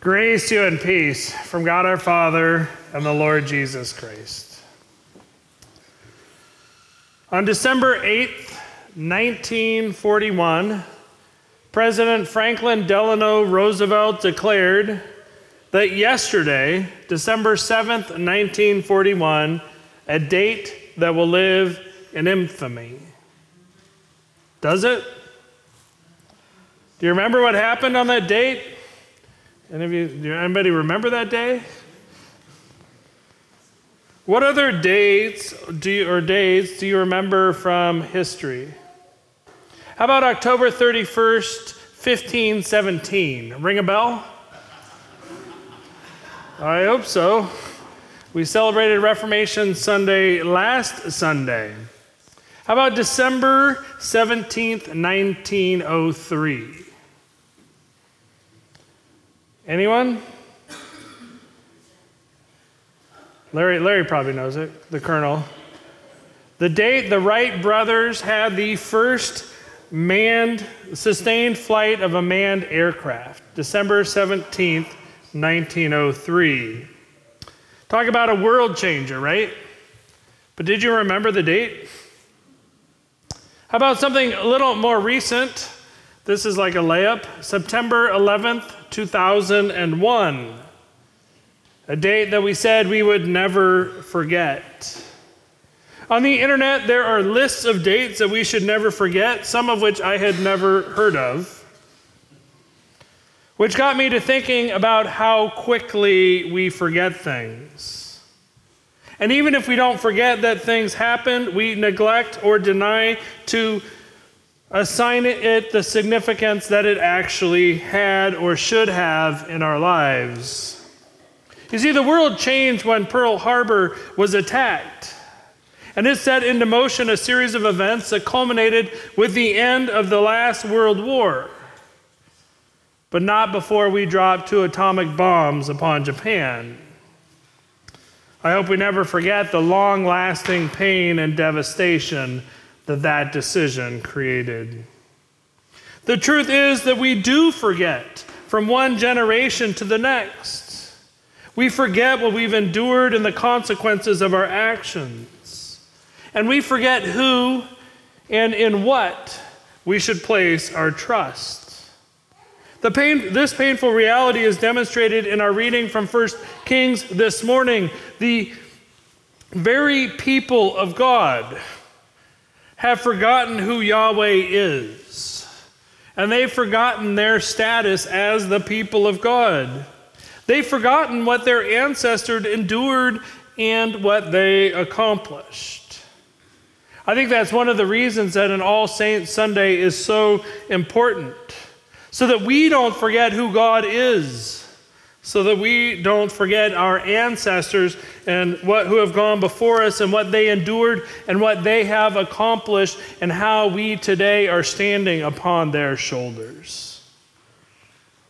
Grace to you and peace from God our Father and the Lord Jesus Christ. On December 8th, 1941, President Franklin Delano Roosevelt declared that yesterday, December 7th, 1941, a date that will live in infamy. Does it? Do you remember what happened on that date? Any of you, anybody remember that day? What other dates do you, or days do you remember from history? How about October 31st, 1517? Ring a bell? I hope so. We celebrated Reformation Sunday last Sunday. How about December 17th, 1903? Anyone? Larry, Larry probably knows it, the colonel. The date the Wright brothers had the first manned, sustained flight of a manned aircraft, December 17th, 1903. Talk about a world changer, right? But did you remember the date? How about something a little more recent? This is like a layup. September 11th, 2001. A date that we said we would never forget. On the internet, there are lists of dates that we should never forget, some of which I had never heard of. Which got me to thinking about how quickly we forget things. And even if we don't forget that things happened, we neglect or deny to assign it the significance that it actually had or should have in our lives. You see, the world changed when Pearl Harbor was attacked. And it set into motion a series of events that culminated with the end of the last World War. But not before we dropped two atomic bombs upon Japan. I hope we never forget the long lasting pain and devastation that that decision created. The truth is that we do forget from one generation to the next. We forget what we've endured and the consequences of our actions. And we forget who and in what we should place our trust. Pain, this painful reality is demonstrated in our reading from 1 Kings this morning. The very people of God have forgotten who Yahweh is, and they've forgotten their status as the people of God. They've forgotten what their ancestors endured and what they accomplished. I think that's one of the reasons that an All Saints Sunday is so important, so that we don't forget who God is so that we don't forget our ancestors and what who have gone before us and what they endured and what they have accomplished and how we today are standing upon their shoulders.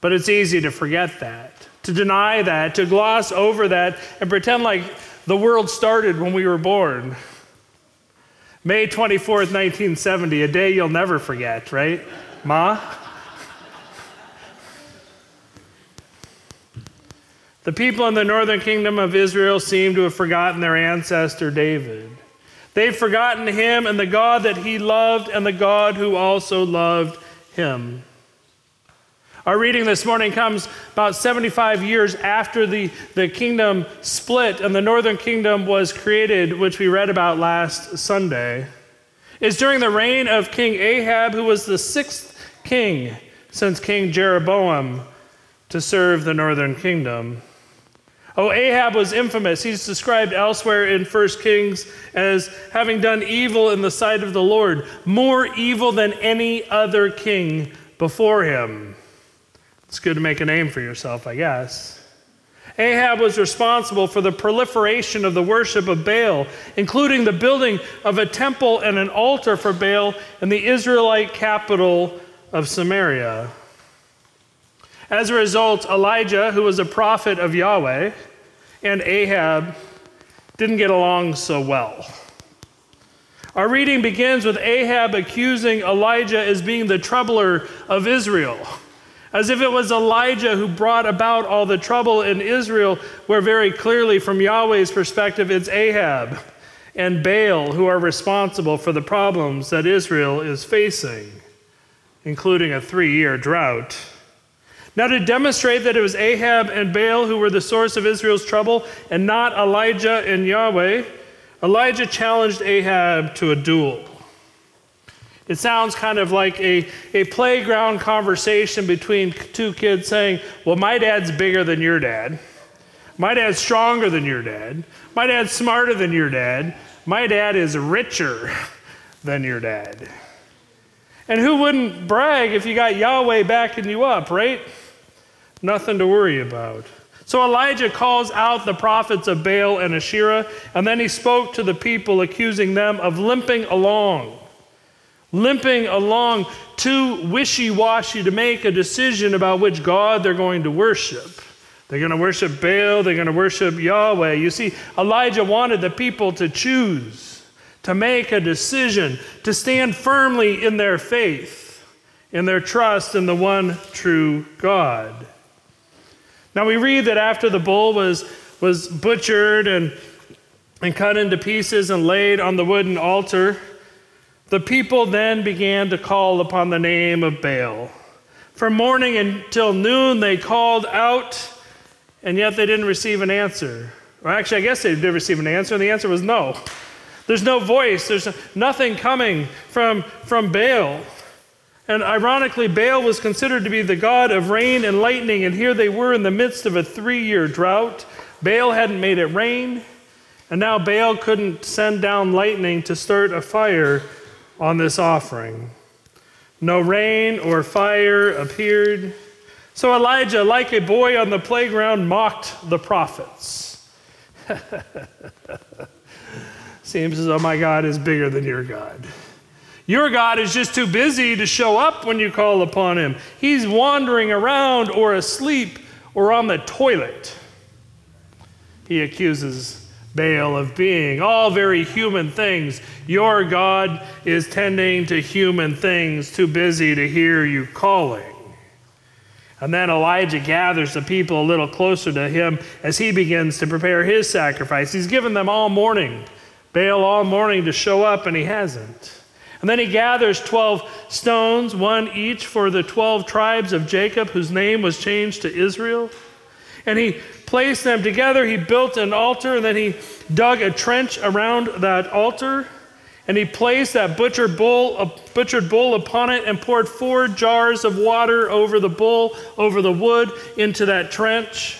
But it's easy to forget that, to deny that, to gloss over that and pretend like the world started when we were born. May 24th, 1970, a day you'll never forget, right? Ma? The people in the northern kingdom of Israel seem to have forgotten their ancestor David. They've forgotten him and the God that he loved and the God who also loved him. Our reading this morning comes about 75 years after the, the kingdom split and the northern kingdom was created, which we read about last Sunday. It's during the reign of King Ahab, who was the sixth king since King Jeroboam to serve the northern kingdom. Oh, Ahab was infamous. He's described elsewhere in 1 Kings as having done evil in the sight of the Lord, more evil than any other king before him. It's good to make a name for yourself, I guess. Ahab was responsible for the proliferation of the worship of Baal, including the building of a temple and an altar for Baal in the Israelite capital of Samaria. As a result, Elijah, who was a prophet of Yahweh, and Ahab didn't get along so well. Our reading begins with Ahab accusing Elijah as being the troubler of Israel. As if it was Elijah who brought about all the trouble in Israel, where very clearly, from Yahweh's perspective, it's Ahab and Baal who are responsible for the problems that Israel is facing, including a three year drought. Now, to demonstrate that it was Ahab and Baal who were the source of Israel's trouble and not Elijah and Yahweh, Elijah challenged Ahab to a duel. It sounds kind of like a, a playground conversation between two kids saying, Well, my dad's bigger than your dad. My dad's stronger than your dad. My dad's smarter than your dad. My dad is richer than your dad. And who wouldn't brag if you got Yahweh backing you up, right? Nothing to worry about. So Elijah calls out the prophets of Baal and Asherah, and then he spoke to the people, accusing them of limping along. Limping along too wishy washy to make a decision about which God they're going to worship. They're going to worship Baal, they're going to worship Yahweh. You see, Elijah wanted the people to choose, to make a decision, to stand firmly in their faith, in their trust in the one true God. Now we read that after the bull was, was butchered and, and cut into pieces and laid on the wooden altar, the people then began to call upon the name of Baal. From morning until noon, they called out, and yet they didn't receive an answer. Or actually, I guess they did receive an answer, and the answer was no. There's no voice, there's nothing coming from, from Baal. And ironically, Baal was considered to be the god of rain and lightning, and here they were in the midst of a three year drought. Baal hadn't made it rain, and now Baal couldn't send down lightning to start a fire on this offering. No rain or fire appeared. So Elijah, like a boy on the playground, mocked the prophets. Seems as though my God is bigger than your God. Your God is just too busy to show up when you call upon him. He's wandering around or asleep or on the toilet. He accuses Baal of being all very human things. Your God is tending to human things, too busy to hear you calling. And then Elijah gathers the people a little closer to him as he begins to prepare his sacrifice. He's given them all morning, Baal all morning to show up, and he hasn't. And then he gathers 12 stones, one each for the 12 tribes of Jacob, whose name was changed to Israel. And he placed them together. He built an altar, and then he dug a trench around that altar. And he placed that butchered bull, a butchered bull upon it and poured four jars of water over the bull, over the wood, into that trench.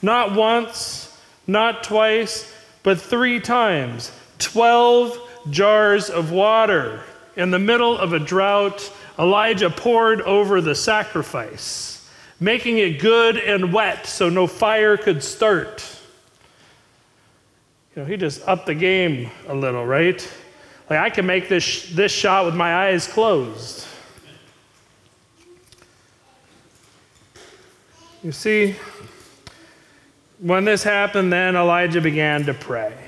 Not once, not twice, but three times. Twelve jars of water. In the middle of a drought, Elijah poured over the sacrifice, making it good and wet so no fire could start. You know, he just upped the game a little, right? Like, I can make this, this shot with my eyes closed. You see, when this happened, then Elijah began to pray.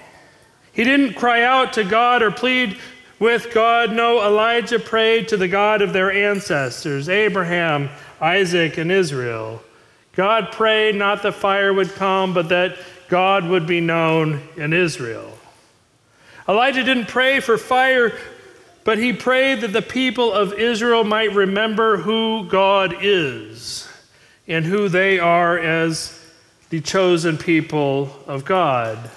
He didn't cry out to God or plead with God. No, Elijah prayed to the God of their ancestors, Abraham, Isaac, and Israel. God prayed not that fire would come, but that God would be known in Israel. Elijah didn't pray for fire, but he prayed that the people of Israel might remember who God is and who they are as the chosen people of God.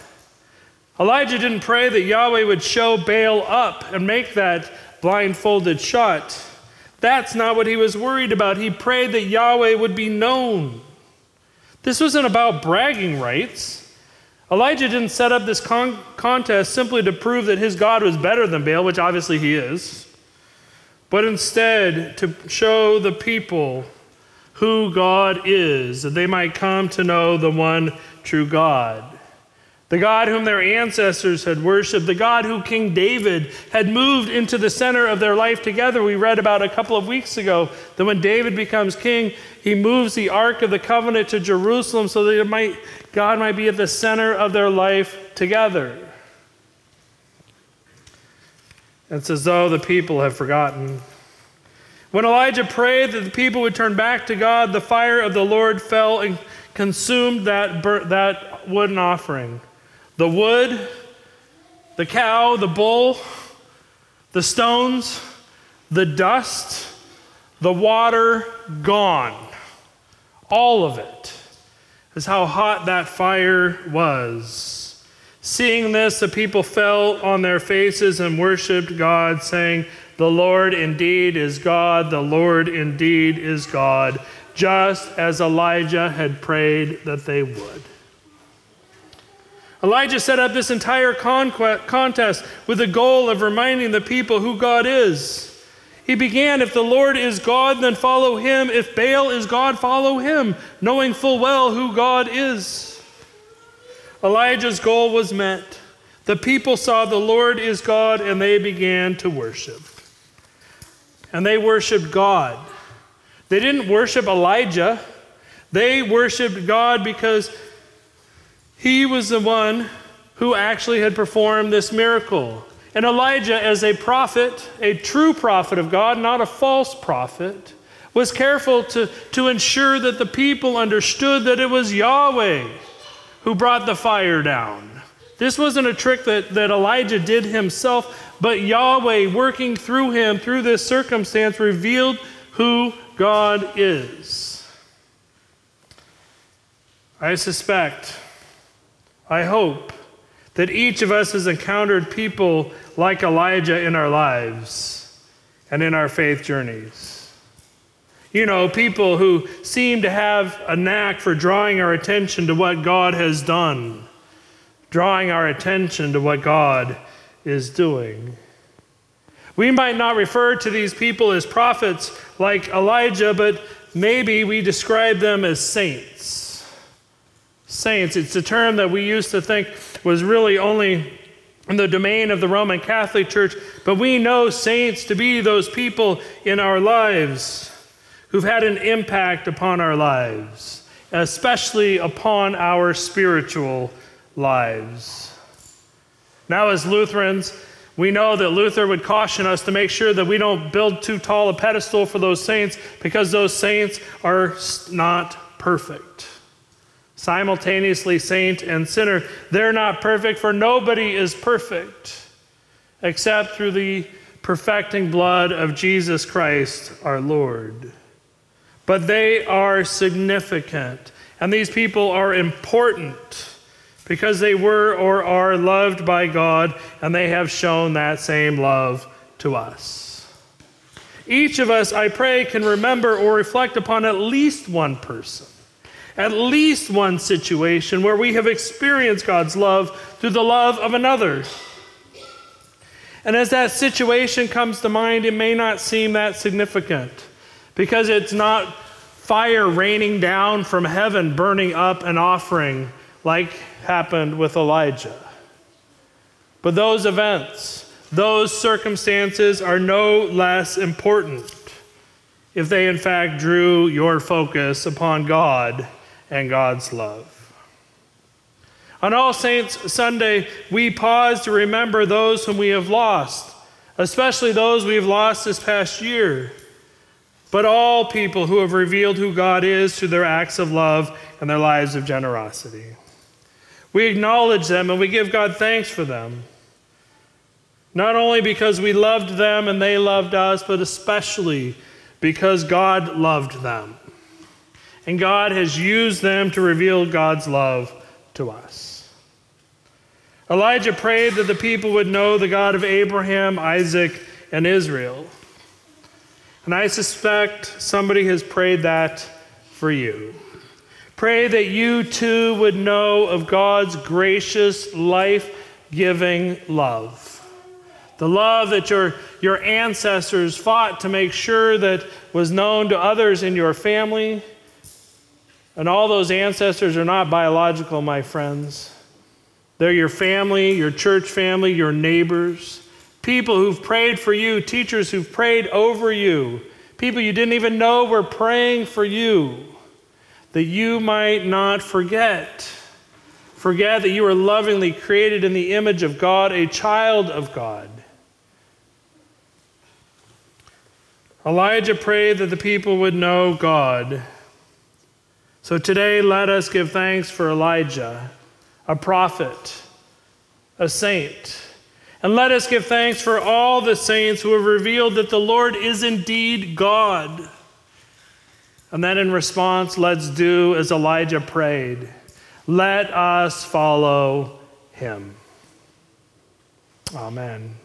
Elijah didn't pray that Yahweh would show Baal up and make that blindfolded shot. That's not what he was worried about. He prayed that Yahweh would be known. This wasn't about bragging rights. Elijah didn't set up this con- contest simply to prove that his God was better than Baal, which obviously he is, but instead to show the people who God is, that they might come to know the one true God the God whom their ancestors had worshiped, the God who King David had moved into the center of their life together. We read about a couple of weeks ago that when David becomes king, he moves the Ark of the Covenant to Jerusalem so that might, God might be at the center of their life together. It's as though the people have forgotten. When Elijah prayed that the people would turn back to God, the fire of the Lord fell and consumed that, bur- that wooden offering. The wood, the cow, the bull, the stones, the dust, the water, gone. All of it is how hot that fire was. Seeing this, the people fell on their faces and worshiped God, saying, The Lord indeed is God, the Lord indeed is God, just as Elijah had prayed that they would. Elijah set up this entire contest with the goal of reminding the people who God is. He began, If the Lord is God, then follow him. If Baal is God, follow him, knowing full well who God is. Elijah's goal was met. The people saw the Lord is God, and they began to worship. And they worshiped God. They didn't worship Elijah, they worshiped God because he was the one who actually had performed this miracle. And Elijah, as a prophet, a true prophet of God, not a false prophet, was careful to, to ensure that the people understood that it was Yahweh who brought the fire down. This wasn't a trick that, that Elijah did himself, but Yahweh, working through him through this circumstance, revealed who God is. I suspect, I hope, that each of us has encountered people like Elijah in our lives and in our faith journeys. You know, people who seem to have a knack for drawing our attention to what God has done, drawing our attention to what God is doing. We might not refer to these people as prophets like Elijah, but maybe we describe them as saints saints. It's a term that we used to think was really only in the domain of the Roman Catholic Church, but we know saints to be those people in our lives who've had an impact upon our lives, especially upon our spiritual lives. Now, as Lutherans, we know that Luther would caution us to make sure that we don't build too tall a pedestal for those saints because those saints are not perfect simultaneously saint and sinner. They're not perfect, for nobody is perfect except through the perfecting blood of Jesus Christ our Lord. But they are significant, and these people are important because they were or are loved by God, and they have shown that same love to us. Each of us, I pray, can remember or reflect upon at least one person at least one situation where we have experienced God's love through the love of another. And as that situation comes to mind, it may not seem that significant because it's not fire raining down from heaven, burning up an offering like happened with Elijah. But those events, those circumstances are no less important if they in fact drew your focus upon God and God's love. On All Saints Sunday, we pause to remember those whom we have lost, especially those we have lost this past year, but all people who have revealed who God is through their acts of love and their lives of generosity. We acknowledge them and we give God thanks for them. Not only because we loved them and they loved us, but especially because God loved them and God has used them to reveal God's love to us. Elijah prayed that the people would know the God of Abraham, Isaac, and Israel. And I suspect somebody has prayed that for you. Pray that you too would know of God's gracious, life giving love. The love that your, your ancestors fought to make sure that was known to others in your family and all those ancestors are not biological, my friends. They're your family, your church family, your neighbors, people who've prayed for you, teachers who've prayed over you, people you didn't even know were praying for you, that you might not forget. Forget that you were lovingly created in the image of God, a child of God. Elijah prayed that the people would know God. So today, let us give thanks for Elijah, a prophet, a saint. And let us give thanks for all the saints who have revealed that the Lord is indeed God. And then in response, let's do as Elijah prayed let us follow him. Amen.